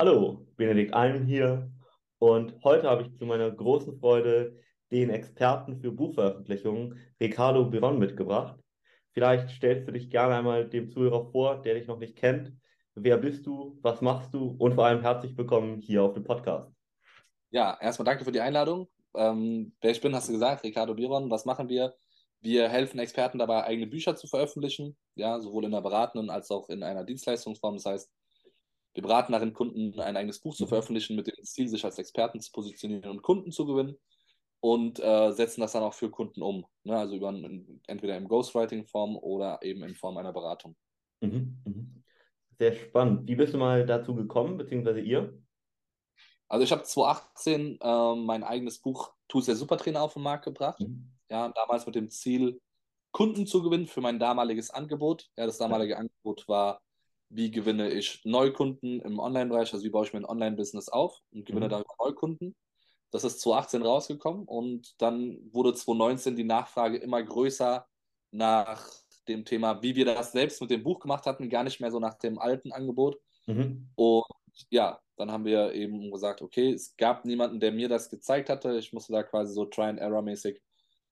Hallo, Benedikt Alm hier und heute habe ich zu meiner großen Freude den Experten für Buchveröffentlichungen, Ricardo Biron, mitgebracht. Vielleicht stellst du dich gerne einmal dem Zuhörer vor, der dich noch nicht kennt. Wer bist du, was machst du und vor allem herzlich willkommen hier auf dem Podcast. Ja, erstmal danke für die Einladung. Ähm, wer ich bin, hast du gesagt, Ricardo Biron. Was machen wir? Wir helfen Experten dabei, eigene Bücher zu veröffentlichen, ja, sowohl in der beratenden als auch in einer Dienstleistungsform. Das heißt, wir beraten darin, Kunden ein eigenes Buch zu mhm. veröffentlichen, mit dem Ziel, sich als Experten zu positionieren und Kunden zu gewinnen und äh, setzen das dann auch für Kunden um. Ne? Also über entweder im Ghostwriting-Form oder eben in Form einer Beratung. Mhm, mhm. Sehr spannend. Wie bist du mal dazu gekommen, beziehungsweise ihr? Also ich habe 2018 äh, mein eigenes Buch Tu der Supertrainer auf den Markt gebracht. Mhm. Ja, damals mit dem Ziel, Kunden zu gewinnen für mein damaliges Angebot. Ja, das damalige. Angebot war wie gewinne ich Neukunden im Online-Bereich, also wie baue ich mir ein Online-Business auf und gewinne mhm. darüber Neukunden. Das ist 2018 rausgekommen und dann wurde 2019 die Nachfrage immer größer nach dem Thema, wie wir das selbst mit dem Buch gemacht hatten, gar nicht mehr so nach dem alten Angebot. Mhm. Und ja, dann haben wir eben gesagt, okay, es gab niemanden, der mir das gezeigt hatte. Ich musste da quasi so Try-and-Error-mäßig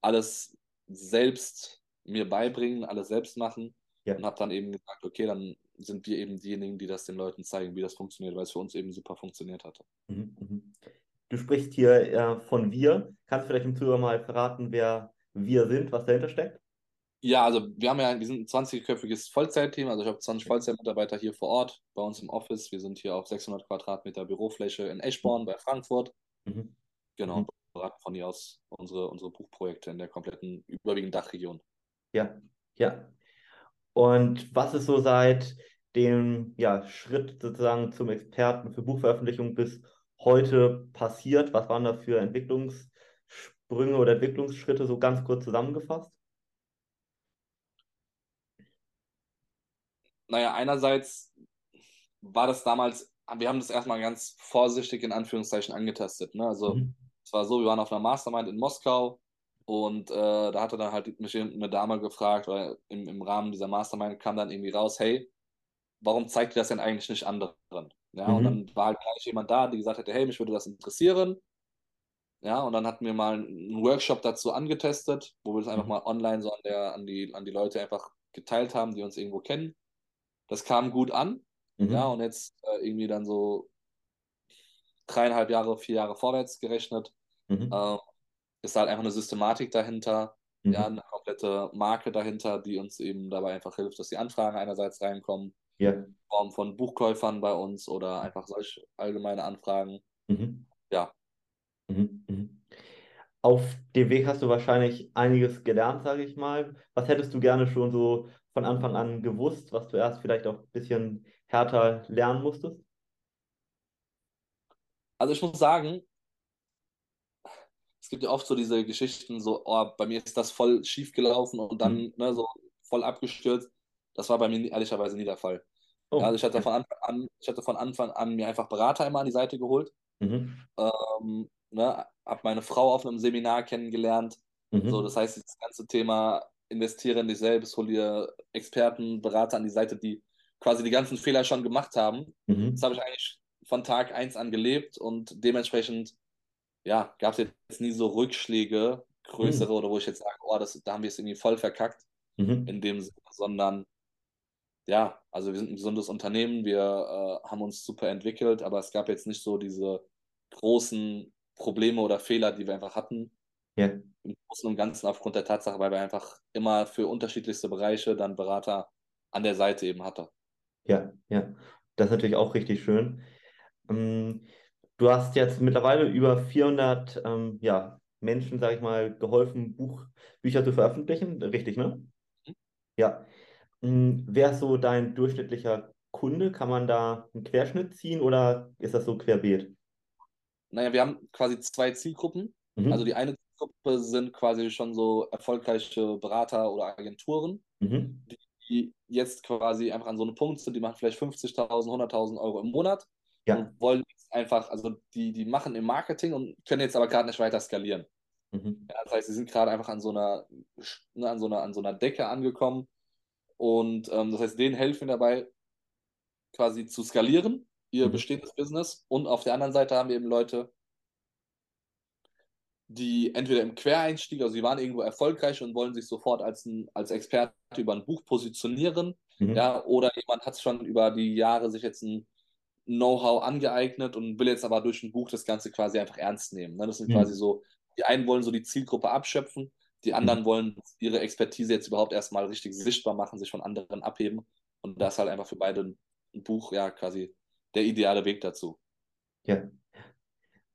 alles selbst mir beibringen, alles selbst machen. Ja. Und habe dann eben gesagt, okay, dann sind wir eben diejenigen, die das den Leuten zeigen, wie das funktioniert, weil es für uns eben super funktioniert hatte. Mhm, mhm. Du sprichst hier äh, von wir. Kannst du vielleicht im Zuhörer mal verraten, wer wir sind, was dahinter steckt? Ja, also wir haben ja, wir sind ein 20-köpfiges Vollzeitteam, also ich habe 20 Vollzeitmitarbeiter hier vor Ort bei uns im Office. Wir sind hier auf 600 Quadratmeter Bürofläche in Eschborn bei Frankfurt. Mhm. Genau, mhm. beraten von hier aus unsere, unsere Buchprojekte in der kompletten, überwiegend Dachregion. Ja, ja. Und was ist so seit dem ja, Schritt sozusagen zum Experten für Buchveröffentlichung bis heute passiert? Was waren da für Entwicklungssprünge oder Entwicklungsschritte so ganz kurz zusammengefasst? Naja, einerseits war das damals, wir haben das erstmal ganz vorsichtig in Anführungszeichen angetastet. Ne? Also mhm. es war so, wir waren auf einer Mastermind in Moskau, und äh, da hatte dann halt mich eine Dame gefragt, weil im, im Rahmen dieser Mastermind kam dann irgendwie raus, hey, warum zeigt ihr das denn eigentlich nicht anderen? Ja, mhm. und dann war halt gleich jemand da, die gesagt hätte, hey, mich würde das interessieren. Ja, und dann hatten wir mal einen Workshop dazu angetestet, wo wir das einfach mhm. mal online so an, der, an, die, an die Leute einfach geteilt haben, die uns irgendwo kennen. Das kam gut an. Mhm. Ja, und jetzt äh, irgendwie dann so dreieinhalb Jahre, vier Jahre vorwärts gerechnet. Mhm. Äh, ist halt einfach eine Systematik dahinter, mhm. ja, eine komplette Marke dahinter, die uns eben dabei einfach hilft, dass die Anfragen einerseits reinkommen, ja. in Form von Buchkäufern bei uns oder einfach solche allgemeine Anfragen. Mhm. Ja. Mhm. mhm. Auf dem Weg hast du wahrscheinlich einiges gelernt, sage ich mal. Was hättest du gerne schon so von Anfang an gewusst, was du erst vielleicht auch ein bisschen härter lernen musstest? Also ich muss sagen, es gibt ja oft so diese Geschichten, so, oh, bei mir ist das voll schief gelaufen und dann mhm. ne, so voll abgestürzt. Das war bei mir ehrlicherweise nie der Fall. Oh. Ja, also ich hatte von Anfang an, ich hatte von Anfang an mir einfach Berater immer an die Seite geholt. Mhm. Ähm, ne, habe meine Frau auf einem Seminar kennengelernt. Mhm. So, das heißt, das ganze Thema investiere in dich selbst, hol dir Experten, Berater an die Seite, die quasi die ganzen Fehler schon gemacht haben. Mhm. Das habe ich eigentlich von Tag 1 an gelebt und dementsprechend ja, gab es jetzt nie so Rückschläge, größere, mhm. oder wo ich jetzt sage, oh, das, da haben wir es irgendwie voll verkackt, mhm. in dem Sinne, sondern ja, also wir sind ein gesundes Unternehmen, wir äh, haben uns super entwickelt, aber es gab jetzt nicht so diese großen Probleme oder Fehler, die wir einfach hatten. Ja. Im Großen und Ganzen aufgrund der Tatsache, weil wir einfach immer für unterschiedlichste Bereiche dann Berater an der Seite eben hatten. Ja, ja. Das ist natürlich auch richtig schön. Ähm, Du hast jetzt mittlerweile über 400 ähm, ja, Menschen, sage ich mal, geholfen, Buch, Bücher zu veröffentlichen. Richtig, ne? Mhm. Ja. Hm, wer ist so dein durchschnittlicher Kunde? Kann man da einen Querschnitt ziehen oder ist das so querbeet? Naja, wir haben quasi zwei Zielgruppen. Mhm. Also die eine Zielgruppe sind quasi schon so erfolgreiche Berater oder Agenturen, mhm. die jetzt quasi einfach an so einem Punkt sind, die machen vielleicht 50.000, 100.000 Euro im Monat ja. und wollen einfach, also die, die machen im Marketing und können jetzt aber gerade nicht weiter skalieren. Mhm. Ja, das heißt, sie sind gerade einfach an so einer, ne, an so einer, an so einer Decke angekommen und ähm, das heißt, denen helfen dabei, quasi zu skalieren, ihr mhm. bestehendes Business und auf der anderen Seite haben wir eben Leute, die entweder im Quereinstieg, also sie waren irgendwo erfolgreich und wollen sich sofort als, ein, als Experte über ein Buch positionieren, mhm. ja, oder jemand hat schon über die Jahre sich jetzt ein Know-how angeeignet und will jetzt aber durch ein Buch das Ganze quasi einfach ernst nehmen. Ne? Das sind mhm. quasi so, die einen wollen so die Zielgruppe abschöpfen, die anderen mhm. wollen ihre Expertise jetzt überhaupt erstmal richtig sichtbar machen, sich von anderen abheben. Und das ist halt einfach für beide ein Buch, ja, quasi der ideale Weg dazu. Ja,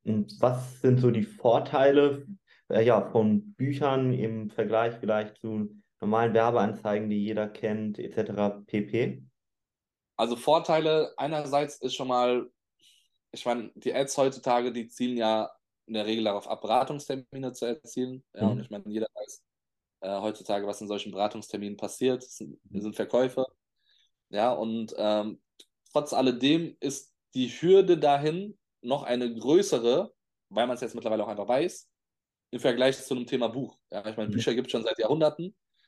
und was sind so die Vorteile äh, ja, von Büchern im Vergleich vielleicht zu normalen Werbeanzeigen, die jeder kennt, etc. pp? Also Vorteile einerseits ist schon mal, ich meine, die Ads heutzutage, die zielen ja in der Regel darauf ab, Beratungstermine zu erzielen. Ja, mhm. und ich meine, jeder weiß äh, heutzutage, was in solchen Beratungsterminen passiert. Das sind, das sind Verkäufe. Ja, und ähm, trotz alledem ist die Hürde dahin, noch eine größere, weil man es jetzt mittlerweile auch einfach weiß, im Vergleich zu einem Thema Buch. Ja, ich meine, mhm. Bücher gibt es schon seit Jahrhunderten.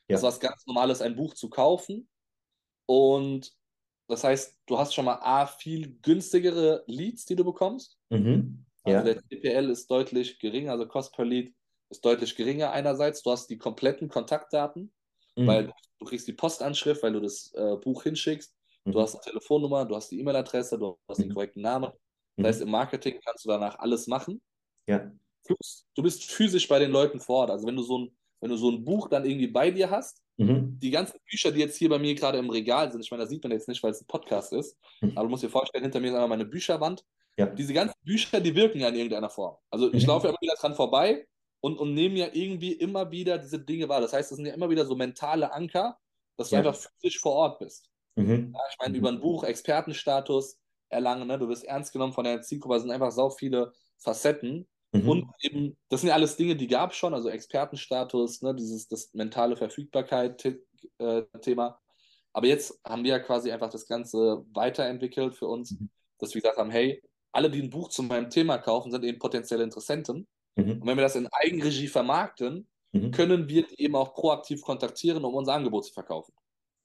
Ja. Das ist was ganz Normales, ein Buch zu kaufen. Und das heißt, du hast schon mal A, viel günstigere Leads, die du bekommst. Mhm. Ja. Also der CPL ist deutlich geringer, also Cost per Lead ist deutlich geringer einerseits. Du hast die kompletten Kontaktdaten, mhm. weil du kriegst die Postanschrift, weil du das äh, Buch hinschickst. Mhm. Du hast eine Telefonnummer, du hast die E-Mail-Adresse, du hast den mhm. korrekten Namen. Das heißt, mhm. im Marketing kannst du danach alles machen. Ja. Plus, du bist physisch bei den Leuten vor Ort. Also wenn du so ein, wenn du so ein Buch dann irgendwie bei dir hast, mhm. die ganzen Bücher, die jetzt hier bei mir gerade im Regal sind, ich meine, das sieht man jetzt nicht, weil es ein Podcast ist, mhm. aber du musst dir vorstellen, hinter mir ist einmal meine Bücherwand. Ja. Diese ganzen Bücher, die wirken ja in irgendeiner Form. Also ich mhm. laufe ja immer wieder dran vorbei und, und nehme ja irgendwie immer wieder diese Dinge wahr. Das heißt, das sind ja immer wieder so mentale Anker, dass du ja. einfach physisch vor Ort bist. Mhm. Ja, ich meine, mhm. über ein Buch, Expertenstatus, erlangen. Ne? Du wirst ernst genommen von der Zielgruppe. Es sind einfach so viele Facetten. Mhm. Und eben, das sind ja alles Dinge, die gab es schon, also Expertenstatus, ne? dieses das mentale Verfügbarkeit-Thema. Äh, Aber jetzt haben wir ja quasi einfach das Ganze weiterentwickelt für uns, mhm. dass wir gesagt haben, hey, alle, die ein Buch zu meinem Thema kaufen, sind eben potenzielle Interessenten. Mhm. Und wenn wir das in Eigenregie vermarkten, mhm. können wir die eben auch proaktiv kontaktieren, um unser Angebot zu verkaufen.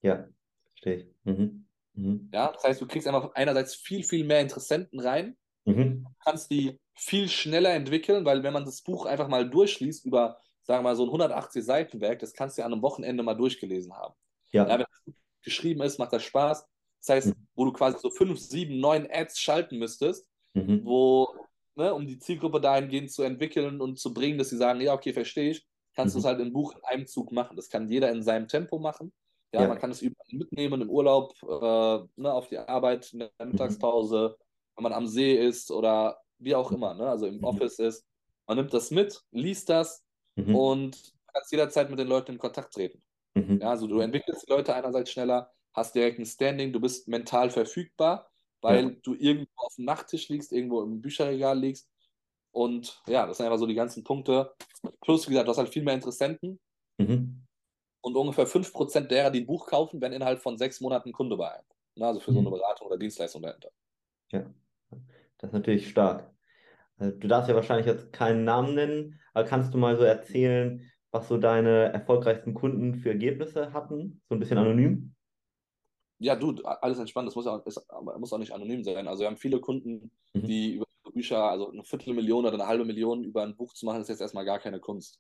Ja, verstehe ich. Mhm. Mhm. Ja, das heißt, du kriegst einfach einerseits viel, viel mehr Interessenten rein, mhm. kannst die viel schneller entwickeln, weil wenn man das Buch einfach mal durchliest über, sagen wir mal, so ein 180 Seiten Werk, das kannst du ja an einem Wochenende mal durchgelesen haben. Ja. ja wenn das geschrieben ist, macht das Spaß. Das heißt, mhm. wo du quasi so fünf, sieben, neun Ads schalten müsstest, mhm. wo, ne, um die Zielgruppe dahingehend zu entwickeln und zu bringen, dass sie sagen, ja, okay, verstehe ich, kannst mhm. du es halt im Buch in einem Zug machen. Das kann jeder in seinem Tempo machen. Ja, ja, man kann es überall mitnehmen, im Urlaub, äh, ne, auf die Arbeit, in der mhm. Mittagspause, wenn man am See ist oder wie auch immer, ne, also im mhm. Office ist. Man nimmt das mit, liest das mhm. und kannst jederzeit mit den Leuten in Kontakt treten. Mhm. Ja, also du entwickelst die Leute einerseits schneller, hast direkt ein Standing, du bist mental verfügbar, weil ja. du irgendwo auf dem Nachttisch liegst, irgendwo im Bücherregal liegst. Und ja, das sind einfach so die ganzen Punkte. Plus, wie gesagt, du hast halt viel mehr Interessenten. Mhm und ungefähr 5% derer, die ein Buch kaufen, werden innerhalb von sechs Monaten Kunde bei einem. Also für so eine mhm. Beratung oder Dienstleistung dahinter. Ja, das ist natürlich stark. Also du darfst ja wahrscheinlich jetzt keinen Namen nennen, aber kannst du mal so erzählen, was so deine erfolgreichsten Kunden für Ergebnisse hatten? So ein bisschen anonym? Ja, du, alles entspannt. Das muss, auch, ist, muss auch nicht anonym sein. Also wir haben viele Kunden, mhm. die über Bücher, also eine Viertelmillion oder eine halbe Million über ein Buch zu machen, ist jetzt erstmal gar keine Kunst.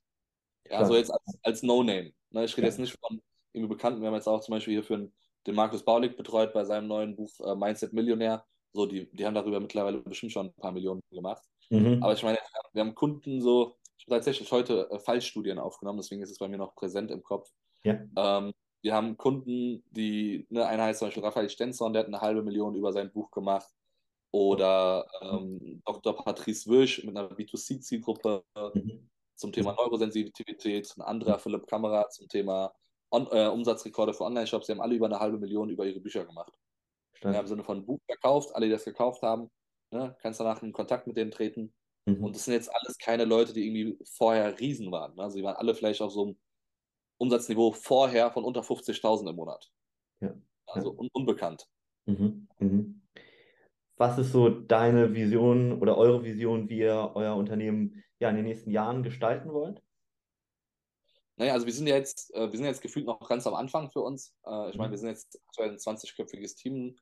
Ja, so jetzt als, als No-Name. Ne, ich rede ja. jetzt nicht von irgendwie Bekannten. Wir haben jetzt auch zum Beispiel hier für den Markus Baulig betreut bei seinem neuen Buch äh, Mindset Millionär. So, die, die haben darüber mittlerweile bestimmt schon ein paar Millionen gemacht. Mhm. Aber ich meine, wir haben Kunden so, ich habe tatsächlich heute äh, Fallstudien aufgenommen, deswegen ist es bei mir noch präsent im Kopf. Ja. Ähm, wir haben Kunden, die, ne, einer heißt zum Beispiel Raphael Stenzorn, der hat eine halbe Million über sein Buch gemacht. Oder ähm, Dr. Patrice Wirsch mit einer B2C-Zielgruppe. Mhm zum Thema Neurosensitivität, ein anderer Philipp Kamera zum Thema On äh, Umsatzrekorde für Online-Shops. Sie haben alle über eine halbe Million über ihre Bücher gemacht. Ja, Im Sinne von Buch verkauft, alle, die das gekauft haben, ne, kannst danach in Kontakt mit denen treten. Mhm. Und das sind jetzt alles keine Leute, die irgendwie vorher Riesen waren. Ne? Also die waren alle vielleicht auf so einem Umsatzniveau vorher von unter 50.000 im Monat. Ja. Also un unbekannt. Mhm. Mhm. Was ist so deine Vision oder eure Vision, wie ihr euer Unternehmen ja in den nächsten Jahren gestalten wollt? Naja, also wir sind ja jetzt, äh, wir sind jetzt gefühlt noch ganz am Anfang für uns. Äh, ich meine, mhm. wir sind jetzt aktuell ein 20-köpfiges Team.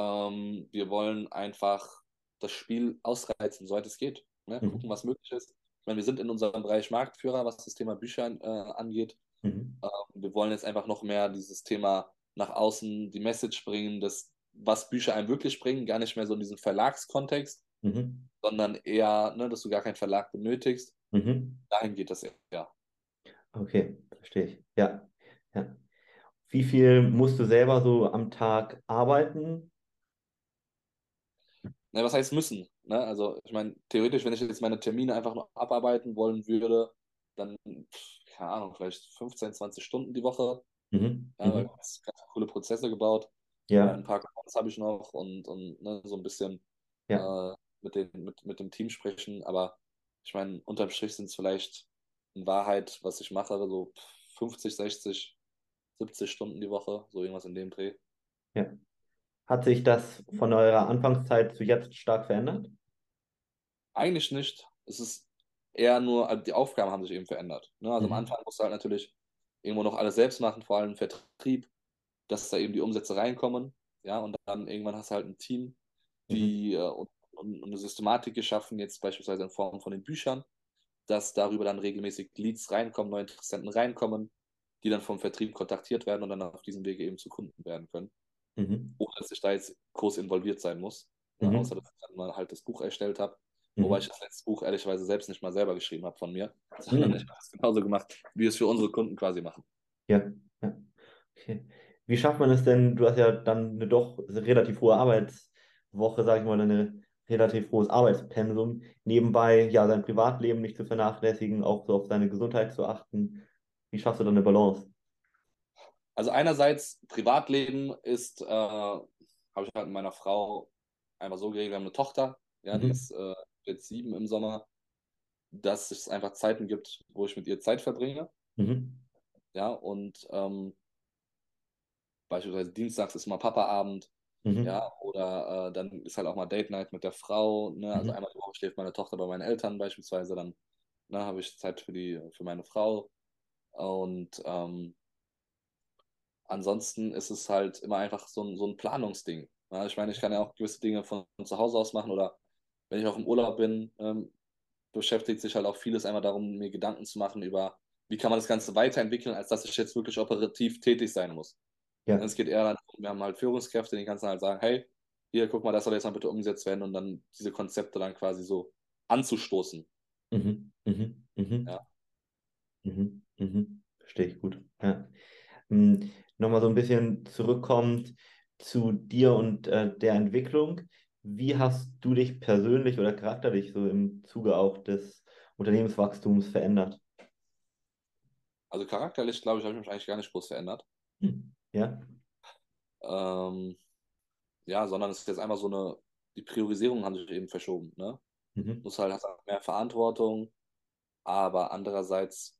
Ähm, wir wollen einfach das Spiel ausreizen, soweit es geht. Ne? Mhm. Gucken, was möglich ist. Ich meine, wir sind in unserem Bereich Marktführer, was das Thema Bücher äh, angeht. Mhm. Ähm, wir wollen jetzt einfach noch mehr dieses Thema nach außen, die Message bringen, dass, was Bücher einem wirklich bringen, gar nicht mehr so in diesem Verlagskontext, mhm. sondern eher, ne, dass du gar keinen Verlag benötigst. Mhm. Dahin geht das eher. Okay, verstehe ich. Ja. ja. Wie viel musst du selber so am Tag arbeiten? Na, was heißt müssen? Ne? Also, ich meine, theoretisch, wenn ich jetzt meine Termine einfach noch abarbeiten wollen würde, dann, keine Ahnung, vielleicht 15, 20 Stunden die Woche. Mhm. Ja, mhm. ganz, ganz coole Prozesse gebaut. Ja. Ein paar Calls habe ich noch und, und ne, so ein bisschen ja. äh, mit, den, mit, mit dem Team sprechen. Aber ich meine, unterm Strich sind es vielleicht in Wahrheit, was ich mache, so 50, 60, 70 Stunden die Woche, so irgendwas in dem Dreh. Ja. Hat sich das von eurer Anfangszeit zu jetzt stark verändert? Eigentlich nicht. Es ist eher nur, also die Aufgaben haben sich eben verändert. Ne? Also mhm. am Anfang musst du halt natürlich irgendwo noch alles selbst machen, vor allem Vertrieb, dass da eben die Umsätze reinkommen. Ja, und dann irgendwann hast du halt ein Team, die mhm. und, und, eine Systematik geschaffen, jetzt beispielsweise in Form von den Büchern, dass darüber dann regelmäßig Leads reinkommen, neue Interessenten reinkommen, die dann vom Vertrieb kontaktiert werden und dann auf diesem Wege eben zu Kunden werden können. Mhm. Ohne dass ich da jetzt groß involviert sein muss. Mhm. Außer dass ich dann mal halt das Buch erstellt habe. Mhm. Wobei ich das letzte Buch ehrlicherweise selbst nicht mal selber geschrieben habe von mir, sondern mhm. ich habe es genauso gemacht, wie wir es für unsere Kunden quasi machen. Ja, ja. Okay. Wie schafft man es denn? Du hast ja dann eine doch relativ hohe Arbeitswoche, sage ich mal, eine relativ hohes Arbeitspensum, nebenbei ja sein Privatleben nicht zu vernachlässigen, auch so auf seine Gesundheit zu achten. Wie schaffst du dann eine Balance? Also einerseits Privatleben ist, äh, habe ich halt mit meiner Frau einfach so geregelt, wir haben eine Tochter, ja, mhm. die ist äh, jetzt sieben im Sommer, dass es einfach Zeiten gibt, wo ich mit ihr Zeit verbringe. Mhm. Ja, und ähm, beispielsweise Dienstags ist mal Papa-Abend, Mhm. Ja, oder äh, dann ist halt auch mal Date Night mit der Frau. Ne? Also mhm. einmal die Woche schläft meine Tochter bei meinen Eltern beispielsweise, dann ne, habe ich Zeit für die, für meine Frau. Und ähm, ansonsten ist es halt immer einfach so ein, so ein Planungsding. Ja? Ich meine, ich kann ja auch gewisse Dinge von, von zu Hause aus machen oder wenn ich auch im Urlaub bin, ähm, beschäftigt sich halt auch vieles einmal darum, mir Gedanken zu machen über, wie kann man das Ganze weiterentwickeln, als dass ich jetzt wirklich operativ tätig sein muss. Ja. Es geht eher darum, wir haben halt Führungskräfte, die du halt sagen, hey, hier, guck mal, das soll jetzt mal bitte umgesetzt werden und dann diese Konzepte dann quasi so anzustoßen. Mhm, mhm, mhm. Ja. Mhm, mhm. Verstehe ich gut. Ja. Hm, Nochmal so ein bisschen zurückkommt zu dir und äh, der Entwicklung. Wie hast du dich persönlich oder charakterlich so im Zuge auch des Unternehmenswachstums verändert? Also charakterlich, glaube ich, habe ich mich eigentlich gar nicht groß verändert. Hm. Ja. Ähm, ja, sondern es ist jetzt einfach so eine, die Priorisierung haben sich eben verschoben. Ne? Mhm. Du halt, hast halt mehr Verantwortung, aber andererseits,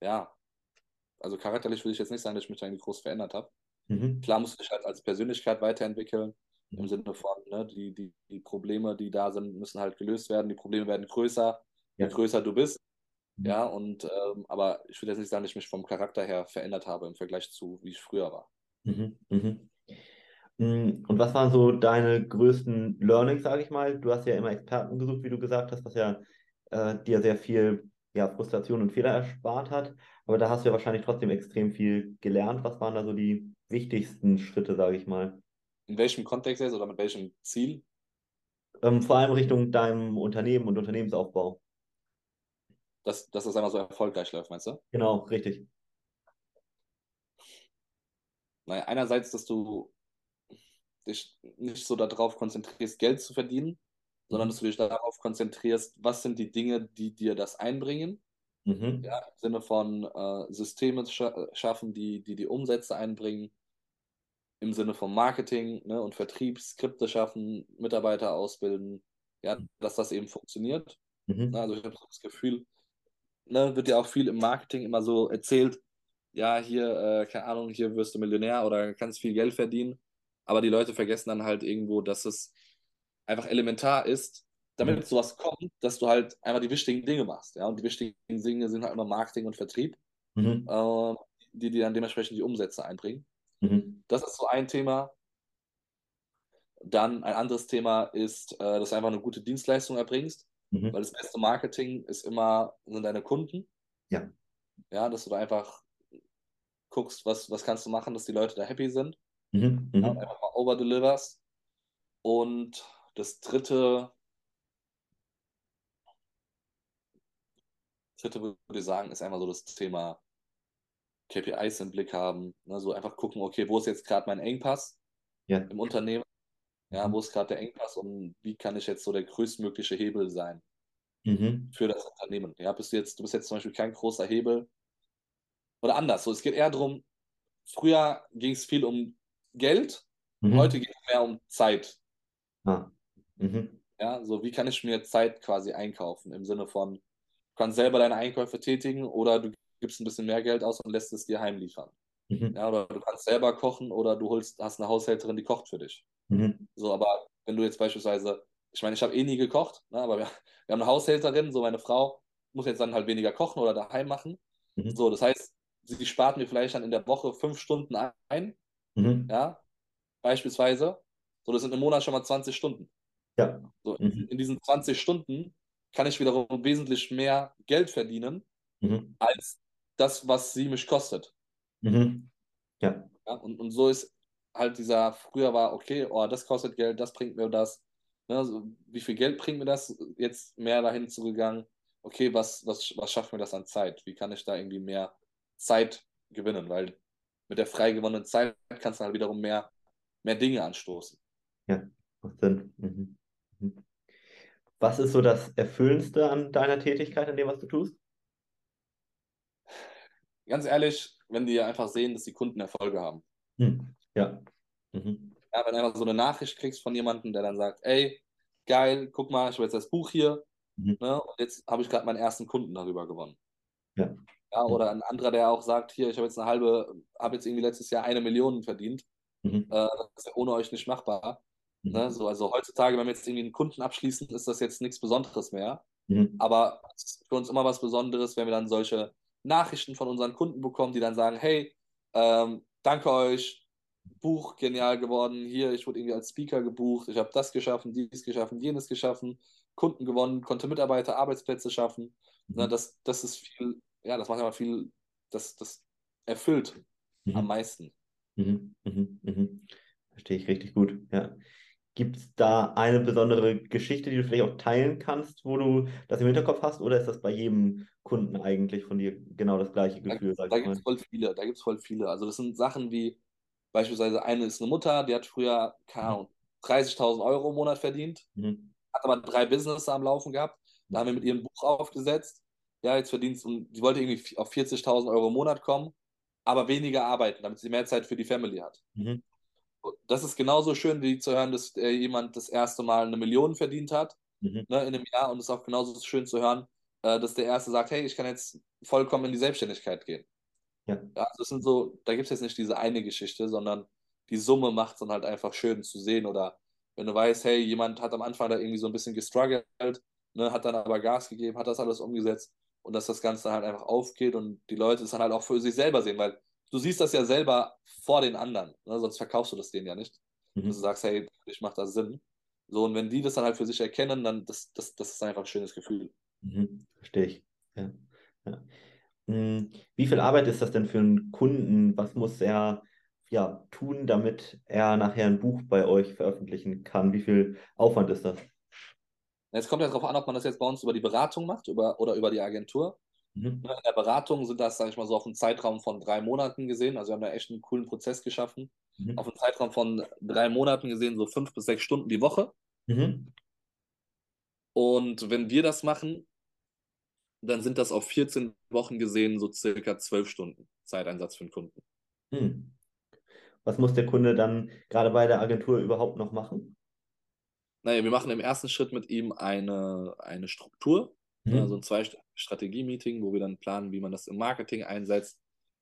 ja, also charakterlich würde ich jetzt nicht sagen, dass ich mich da irgendwie groß verändert habe. Mhm. Klar musst du dich halt als Persönlichkeit weiterentwickeln, mhm. im Sinne von, ne, die, die, die Probleme, die da sind, müssen halt gelöst werden, die Probleme werden größer, ja. je größer du bist, Mhm. Ja, und ähm, aber ich würde jetzt nicht sagen, dass ich mich vom Charakter her verändert habe im Vergleich zu, wie ich früher war. Mhm, mhm. Mm, und was waren so deine größten Learnings, sage ich mal? Du hast ja immer Experten gesucht, wie du gesagt hast, was ja äh, dir sehr viel ja, Frustration und Fehler erspart hat. Aber da hast du ja wahrscheinlich trotzdem extrem viel gelernt. Was waren da so die wichtigsten Schritte, sage ich mal? In welchem Kontext jetzt oder mit welchem Ziel? Ähm, vor allem Richtung deinem Unternehmen und Unternehmensaufbau dass, dass das einmal so erfolgreich läuft, meinst du? Genau, richtig. Naja, einerseits, dass du dich nicht so darauf konzentrierst, Geld zu verdienen, sondern dass du dich darauf konzentrierst, was sind die Dinge, die dir das einbringen. Mhm. Ja, Im Sinne von äh, Systeme scha schaffen, die, die die Umsätze einbringen, im Sinne von Marketing ne, und Vertrieb, Skripte schaffen, Mitarbeiter ausbilden, ja, dass das eben funktioniert. Mhm. Also ich habe so das Gefühl, ne, wird ja auch viel im Marketing immer so erzählt, ja, hier, äh, keine Ahnung, hier wirst du Millionär oder kannst viel Geld verdienen. Aber die Leute vergessen dann halt irgendwo, dass es einfach elementar ist, damit mhm. sowas kommt, dass du halt einfach die wichtigen Dinge machst. Ja? Und die wichtigen Dinge sind halt immer Marketing und Vertrieb, mhm. äh, die dir dann dementsprechend die Umsätze einbringen. Mhm. Das ist so ein Thema. Dann ein anderes Thema ist, äh, dass du einfach eine gute Dienstleistung erbringst, mhm. weil das beste Marketing ist immer, sind deine Kunden. Ja. Ja, dass du da einfach guckst, was, was kannst du machen, dass die Leute da happy sind. Mhm. Mhm. Ja, einfach mal overdeliverst. Und das dritte, dritte würde ich sagen, ist einfach so das Thema KPIs im Blick haben. Ne? So einfach gucken, okay, wo ist jetzt gerade mein Engpass ja. im Unternehmen? Ja, wo ist gerade der Engpass und wie kann ich jetzt so der größtmögliche Hebel sein mhm. für das Unternehmen? Ja, bist du jetzt, du bist jetzt zum Beispiel kein großer Hebel. Oder anders. So, es geht eher darum, früher ging es viel um Geld, mhm. heute geht es mehr um Zeit. Ah. Mhm. Ja, so wie kann ich mir Zeit quasi einkaufen im Sinne von, du kannst selber deine Einkäufe tätigen oder du gibst ein bisschen mehr Geld aus und lässt es dir heimliefern. Mhm. Ja, oder du kannst selber kochen oder du holst, hast eine Haushälterin, die kocht für dich. Mhm. So, aber wenn du jetzt beispielsweise, ich meine, ich habe eh nie gekocht, ne, aber wir, wir, haben eine Haushälterin, so meine Frau muss jetzt dann halt weniger kochen oder daheim machen. Mhm. So, das heißt, sie spart mir vielleicht dann in der Woche fünf Stunden ein, mhm. ja, beispielsweise. So, das sind im Monat schon mal 20 Stunden. Ja. So, mhm. in diesen 20 Stunden kann ich wiederum wesentlich mehr Geld verdienen, mhm. als das, was sie mich kostet. Mhm. Ja. ja und, und so ist halt dieser, früher war, okay, oh, das kostet Geld, das bringt mir das. Ne, so, wie viel Geld bringt mir das? Jetzt mehr dahin zugegangen, okay, was, was, was schafft mir das an Zeit? Wie kann ich da irgendwie mehr Zeit gewinnen? Weil mit der frei gewonnenen Zeit kannst du halt wiederum mehr, mehr Dinge anstoßen. Ja, macht Sinn. Mhm. Was ist so das Erfüllendste an deiner Tätigkeit, an dem, was du tust? Ganz ehrlich, wenn die einfach sehen, dass die Kunden Erfolge haben. Hm. Ja. Mhm. Ja, wenn du einfach so eine Nachricht kriegst von jemandem, der dann sagt, ey, geil, guck mal, ich habe jetzt das Buch hier mhm. ne, und jetzt habe ich gerade meinen ersten Kunden darüber gewonnen. Ja. ja. Oder ein anderer, der auch sagt, hier, ich habe jetzt eine halbe, habe jetzt irgendwie letztes Jahr eine Million verdient. Mhm. Äh, das ist ja ohne euch nicht machbar. Mhm. Ne? So, also heutzutage, wenn wir jetzt irgendwie einen Kunden abschließen, ist das jetzt nichts Besonderes mehr. Mhm. Aber es ist für uns immer was Besonderes, wenn wir dann solche Nachrichten von unseren Kunden bekommen, die dann sagen, hey, ähm, danke euch, Buch genial geworden, hier, ich wurde irgendwie als Speaker gebucht, ich habe das geschaffen, dies geschaffen, jenes geschaffen, Kunden gewonnen, konnte Mitarbeiter, Arbeitsplätze schaffen. Mhm. Na, das, das ist viel, ja, das macht aber viel, das, das erfüllt mhm. am meisten. Mhm. mhm. mhm. Verstehe ich richtig gut, ja. Gibt es da eine besondere Geschichte, die du vielleicht auch teilen kannst, wo du das im Hinterkopf hast, oder ist das bei jedem Kunden eigentlich von dir genau das gleiche Gefühl? Da, da gibt es voll viele, da gibt es voll viele. Also das sind Sachen wie beispielsweise eine ist eine Mutter, die hat früher, keine Ahnung, 30.000 Euro im Monat verdient, mhm. hat aber drei Business am Laufen gehabt. Da haben wir mit ihrem Buch aufgesetzt. Ja, jetzt verdient sie, und die wollte irgendwie auf 40.000 Euro im Monat kommen, aber weniger arbeiten, damit sie mehr Zeit für die Family hat. Mhm das ist genauso schön, wie zu hören, dass äh, jemand das erste Mal eine Million verdient hat mhm. ne, in einem Jahr. Und es ist auch genauso schön zu hören, äh, dass der Erste sagt, hey, ich kann jetzt vollkommen in die Selbstständigkeit gehen. Ja. ja also das sind so, da gibt es jetzt nicht diese eine Geschichte, sondern die Summe macht es dann halt einfach schön zu sehen. Oder wenn du weißt, hey, jemand hat am Anfang da irgendwie so ein bisschen gestruggelt, ne, hat dann aber Gas gegeben, hat das alles umgesetzt und dass das Ganze halt einfach aufgeht und die Leute es dann halt auch für sich selber sehen, weil du siehst das ja selber vor den anderen, ne? sonst verkaufst du das denen ja nicht. Mhm. Dass du sagst, hey, ich mache da Sinn. So, und wenn die das dann halt für sich erkennen, dann das, das, das ist einfach ein schönes Gefühl. Mhm. Verstehe ich. Ja. Ja. Hm, wie viel Arbeit ist das denn für einen Kunden? Was muss er ja, tun, damit er nachher ein Buch bei euch veröffentlichen kann? Wie viel Aufwand ist das? Es kommt ja darauf an, ob man das jetzt bei uns über die Beratung macht über, oder über die Agentur. Mhm. In der Beratung sind das, sage ich mal, so auf einen Zeitraum von drei Monaten gesehen. Also wir haben da echt einen coolen Prozess geschaffen. Mhm. Auf einen Zeitraum von drei Monaten gesehen, so fünf bis sechs Stunden die Woche. Mhm. Und wenn wir das machen, dann sind das auf 14 Wochen gesehen so circa zwölf Stunden Zeiteinsatz für den Kunden. Mhm. Was muss der Kunde dann gerade bei der Agentur überhaupt noch machen? Naja, wir machen im ersten Schritt mit ihm eine, eine Struktur, Mhm. Ne, so ein Zwei-Strategie-Meeting, wo wir dann planen, wie man das im Marketing einsetzt,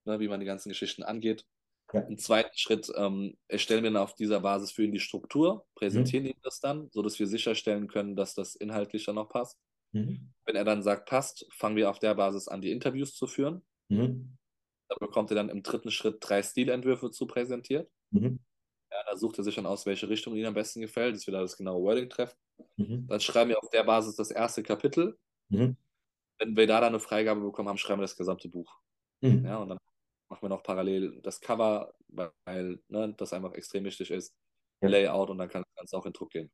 ne, wie man die ganzen Geschichten angeht. Ja. Im zweiten Schritt ähm, erstellen wir dann auf dieser Basis für ihn die Struktur, präsentieren Mhm. ihm das dann, sodass wir sicherstellen können, dass das inhaltlich dann noch passt. Mhm. Wenn er dann sagt, passt, fangen wir auf der Basis an, die Interviews zu führen. Mhm. Da bekommt er dann im dritten Schritt drei Stilentwürfe zu präsentiert. Mhm. Ja, da sucht er sich dann aus, welche Richtung ihm am besten gefällt, dass wir da das genaue Wording treffen. Mhm. Dann schreiben wir auf der Basis das erste Kapitel. Mhm. Wenn wir da dann eine Freigabe bekommen haben, schreiben wir das gesamte Buch. Mhm. Ja, und dann machen wir noch parallel das Cover, weil ne, das einfach extrem wichtig ist. Ja. Layout und dann kann das Ganze auch in Druck gehen.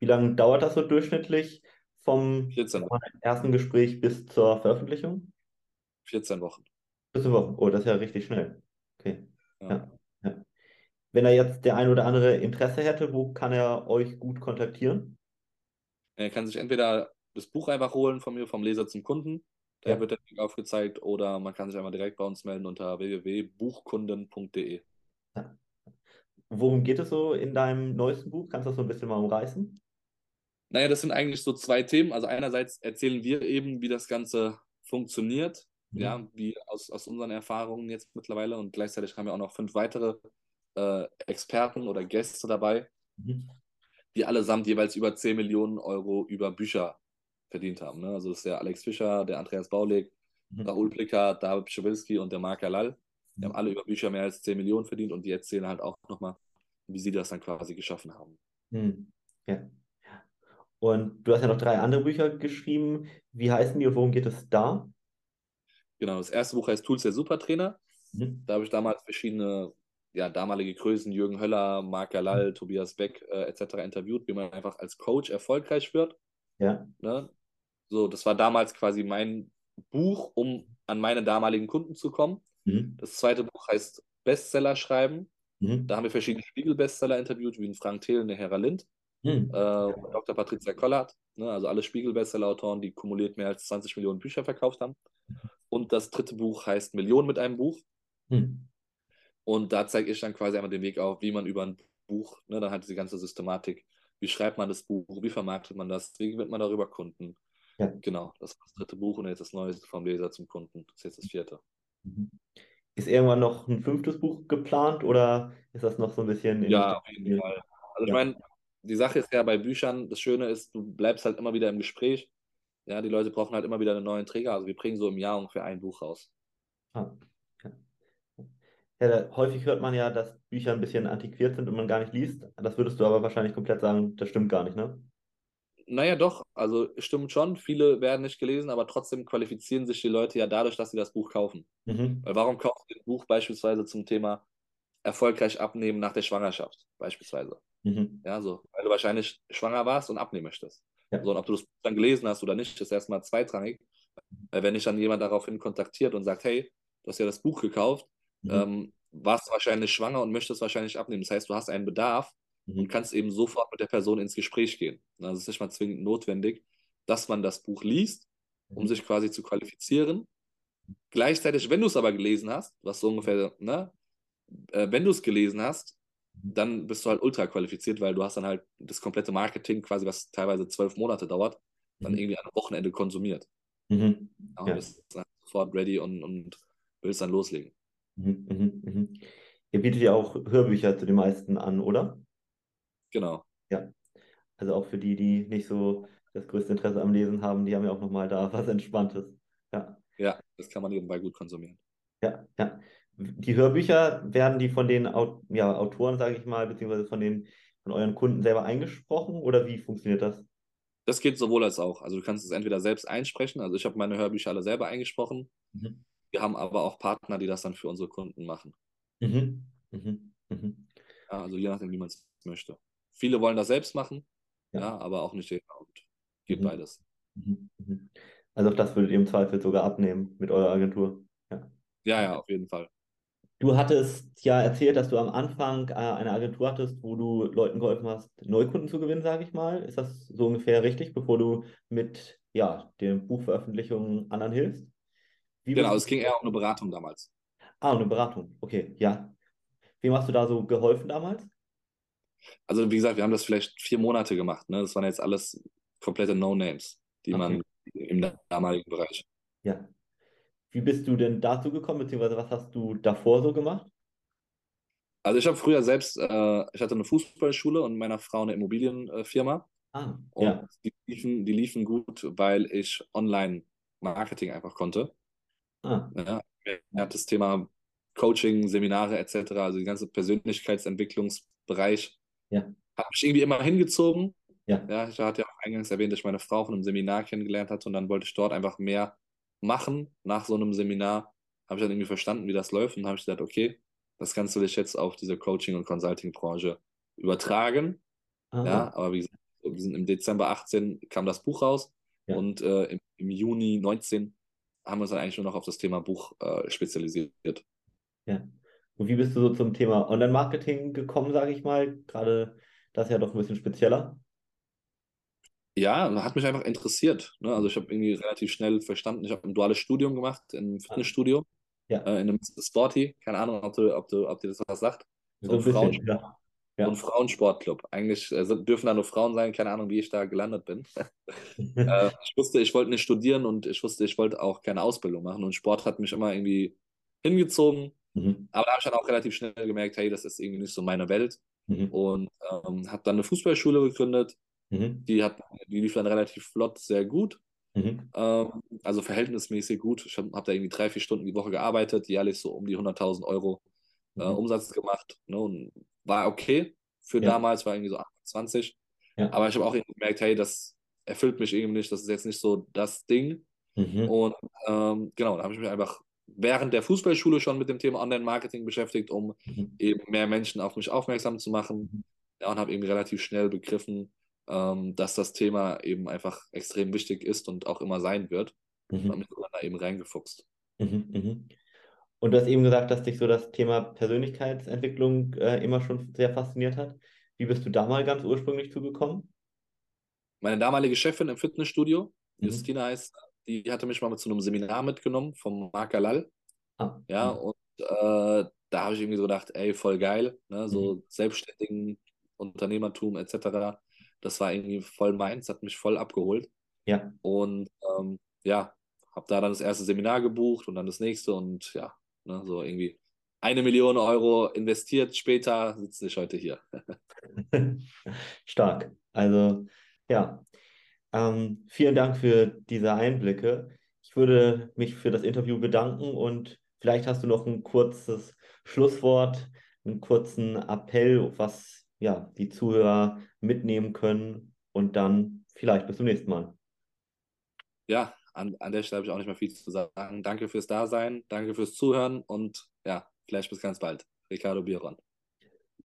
Wie lange dauert das so durchschnittlich vom 14 ersten Gespräch bis zur Veröffentlichung? 14 Wochen. 14 Wochen. Oh, das ist ja richtig schnell. Okay. Ja. ja. ja. Wenn er jetzt der ein oder andere Interesse hätte, wo kann er euch gut kontaktieren? Er kann sich entweder das Buch einfach holen von mir, vom Leser zum Kunden. Da ja. wird der Link aufgezeigt oder man kann sich einfach direkt bei uns melden unter www.buchkunden.de. Ja. Worum geht es so in deinem neuesten Buch? Kannst du das so ein bisschen mal umreißen? Naja, das sind eigentlich so zwei Themen. Also einerseits erzählen wir eben, wie das Ganze funktioniert, mhm. ja, wie aus, aus unseren Erfahrungen jetzt mittlerweile und gleichzeitig haben wir auch noch fünf weitere äh, Experten oder Gäste dabei, mhm. die allesamt jeweils über 10 Millionen Euro über Bücher verdient haben. Ne? Also das ist der Alex Fischer, der Andreas Baulig, mhm. Raoul Plicker, David Pschewilski und der Mark Alal. Die haben mhm. alle über Bücher mehr als 10 Millionen verdient und die erzählen halt auch nochmal, wie sie das dann quasi geschaffen haben. Mhm. Ja. Und du hast ja noch drei andere Bücher geschrieben. Wie heißen die und worum geht es da? Genau, das erste Buch heißt Tools der Supertrainer. Mhm. Da habe ich damals verschiedene ja, damalige Größen, Jürgen Höller, Marc Galal, mhm. Tobias Beck äh, etc. interviewt, wie man einfach als Coach erfolgreich wird. Ja. Ne? So, das war damals quasi mein Buch, um an meine damaligen Kunden zu kommen. Mhm. Das zweite Buch heißt Bestseller schreiben. Mhm. Da haben wir verschiedene Spiegel-Bestseller interviewt, wie Frank Thelen, der Herr Lind mhm. äh, Dr. Patricia Kollert. Ne? Also alle Spiegel-Bestseller-Autoren, die kumuliert mehr als 20 Millionen Bücher verkauft haben. Und das dritte Buch heißt Millionen mit einem Buch. Mhm. Und da zeige ich dann quasi einmal den Weg auf, wie man über ein Buch, ne, dann hat diese ganze Systematik, wie schreibt man das Buch, wie vermarktet man das, wie gewinnt man darüber Kunden. Ja. Genau, das war das dritte Buch und jetzt das neue vom Leser zum Kunden. Das ist jetzt das vierte. Mhm. Ist irgendwann noch ein fünftes Buch geplant oder ist das noch so ein bisschen in Ja, auf jeden Fall. Also ja. ich meine, die Sache ist ja bei Büchern, das Schöne ist, du bleibst halt immer wieder im Gespräch. Ja, die Leute brauchen halt immer wieder einen neuen Träger. Also wir bringen so im Jahr ungefähr ein Buch raus. Ah, ja. Ja, häufig hört man ja, dass Bücher ein bisschen antiquiert sind und man gar nicht liest. Das würdest du aber wahrscheinlich komplett sagen, das stimmt gar nicht, ne? Naja, doch, also stimmt schon. Viele werden nicht gelesen, aber trotzdem qualifizieren sich die Leute ja dadurch, dass sie das Buch kaufen. Mhm. Weil warum kaufen sie ein Buch beispielsweise zum Thema erfolgreich abnehmen nach der Schwangerschaft, beispielsweise? Mhm. Ja, so, weil du wahrscheinlich schwanger warst und abnehmen möchtest. Ja. So, und ob du das Buch dann gelesen hast oder nicht, ist erstmal zweitrangig. Weil wenn dich dann jemand daraufhin kontaktiert und sagt, hey, du hast ja das Buch gekauft, mhm. ähm, warst wahrscheinlich schwanger und möchtest wahrscheinlich abnehmen. Das heißt, du hast einen Bedarf. Und kannst eben sofort mit der Person ins Gespräch gehen. Also es ist nicht mal zwingend notwendig, dass man das Buch liest, um mhm. sich quasi zu qualifizieren. Gleichzeitig, wenn du es aber gelesen hast, was so ungefähr, ne, äh, wenn du es gelesen hast, mhm. dann bist du halt ultra qualifiziert, weil du hast dann halt das komplette Marketing quasi, was teilweise zwölf Monate dauert, dann mhm. irgendwie einem Wochenende konsumiert. Mhm. Ja, ja. bist dann sofort ready und, und willst dann loslegen. Mhm, mhm, mhm. Ihr bietet ja auch Hörbücher zu den meisten an, oder? Genau. Ja. Also auch für die, die nicht so das größte Interesse am Lesen haben, die haben ja auch nochmal da was Entspanntes. Ja. Ja, das kann man nebenbei gut konsumieren. Ja, ja. Die Hörbücher, werden die von den ja, Autoren, sage ich mal, beziehungsweise von den von euren Kunden selber eingesprochen oder wie funktioniert das? Das geht sowohl als auch. Also du kannst es entweder selbst einsprechen, also ich habe meine Hörbücher alle selber eingesprochen. Mhm. Wir haben aber auch Partner, die das dann für unsere Kunden machen. Mhm. Mhm. Mhm. Ja, also je nachdem, wie man es möchte. Viele wollen das selbst machen, ja, ja aber auch nicht jeder. Und geht mhm. beides. Mhm. Mhm. Also auch das würdet ihr im Zweifel sogar abnehmen mit eurer Agentur. Ja, ja, ja auf jeden Fall. Du hattest ja erzählt, dass du am Anfang äh, eine Agentur hattest, wo du Leuten geholfen hast, Neukunden zu gewinnen, sage ich mal. Ist das so ungefähr richtig, bevor du mit ja, den Buchveröffentlichungen anderen hilfst? Wie genau, es ging eher um eine Beratung damals. Ah, eine Beratung, okay, ja. Wem hast du da so geholfen damals? Also, wie gesagt, wir haben das vielleicht vier Monate gemacht. Ne? Das waren jetzt alles komplette No-Names, die okay. man im damaligen Bereich. Ja. Wie bist du denn dazu gekommen, beziehungsweise was hast du davor so gemacht? Also ich habe früher selbst, äh, ich hatte eine Fußballschule und meiner Frau eine Immobilienfirma. Ah, und ja. die, liefen, die liefen gut, weil ich Online-Marketing einfach konnte. Ah. Ja, mir hat das Thema Coaching, Seminare etc., also die ganze Persönlichkeitsentwicklungsbereich, ja. hat mich irgendwie immer hingezogen. Ja. ja. Ich hatte ja auch eingangs erwähnt, dass ich meine Frau von einem Seminar kennengelernt hatte und dann wollte ich dort einfach mehr machen. Nach so einem Seminar habe ich dann irgendwie verstanden, wie das läuft und habe ich gesagt, okay, das kannst du dich jetzt auf diese Coaching- und Consulting-Branche übertragen. Aha. Ja, aber wie gesagt, wir sind im Dezember 18 kam das Buch raus ja. und äh, im, im, Juni 19 haben wir uns dann eigentlich nur noch auf das Thema Buch äh, spezialisiert. Ja. Und wie bist du so zum Thema Online-Marketing gekommen, sage ich mal? Gerade das ist ja doch ein bisschen spezieller. Ja, hat mich einfach interessiert. Ne? Also ich habe irgendwie relativ schnell verstanden, ich habe ein duales Studium gemacht im. Fitnessstudio, ja. äh, in einem Sporty, keine Ahnung, ob, du, ob, du, ob dir das was sagt. So, so ein, Frauen ja. Ja. ein Frauensportclub. Eigentlich äh, dürfen da nur Frauen sein, keine Ahnung, wie ich da gelandet bin. äh, ich wusste, ich wollte nicht studieren und ich wusste, ich wollte auch keine Ausbildung machen und Sport hat mich immer irgendwie hingezogen. Mhm. Aber da habe ich dann auch relativ schnell gemerkt, hey, das ist irgendwie nicht so meine Welt. Mhm. Und ähm, habe dann eine Fußballschule gegründet. Mhm. Die, hat, die lief dann relativ flott, sehr gut. Mhm. Ähm, also verhältnismäßig gut. Ich habe hab da irgendwie drei, vier Stunden die Woche gearbeitet, jährlich so um die 100.000 Euro äh, mhm. Umsatz gemacht. Ne, und war okay für ja. damals, war irgendwie so 28. Ja. Aber ich habe auch gemerkt, hey, das erfüllt mich irgendwie nicht, das ist jetzt nicht so das Ding. Mhm. Und ähm, genau, da habe ich mich einfach während der Fußballschule schon mit dem Thema Online-Marketing beschäftigt, um mhm. eben mehr Menschen auf mich aufmerksam zu machen. Mhm. Ja, und habe eben relativ schnell begriffen, ähm, dass das Thema eben einfach extrem wichtig ist und auch immer sein wird. Mhm. Und damit man da eben reingefuchst. Mhm, mhm. Und du hast eben gesagt, dass dich so das Thema Persönlichkeitsentwicklung äh, immer schon sehr fasziniert hat. Wie bist du da mal ganz ursprünglich zugekommen? Meine damalige Chefin im Fitnessstudio, mhm. Justina heißt, die hatte mich mal zu einem Seminar mitgenommen vom Marc Alal. Ah. Ja, und äh, da habe ich irgendwie so gedacht, ey, voll geil, ne? so mhm. selbstständigen Unternehmertum etc. Das war irgendwie voll meins, hat mich voll abgeholt. Ja. Und ähm, ja, habe da dann das erste Seminar gebucht und dann das nächste und ja, ne, so irgendwie eine Million Euro investiert, später sitze ich heute hier. Stark. Also ja, ähm, vielen Dank für diese Einblicke. Ich würde mich für das Interview bedanken und vielleicht hast du noch ein kurzes Schlusswort, einen kurzen Appell, was ja, die Zuhörer mitnehmen können und dann vielleicht bis zum nächsten Mal. Ja, an, an der Stelle habe ich auch nicht mehr viel zu sagen. Danke fürs Dasein, danke fürs Zuhören und ja, vielleicht bis ganz bald. Ricardo Biron.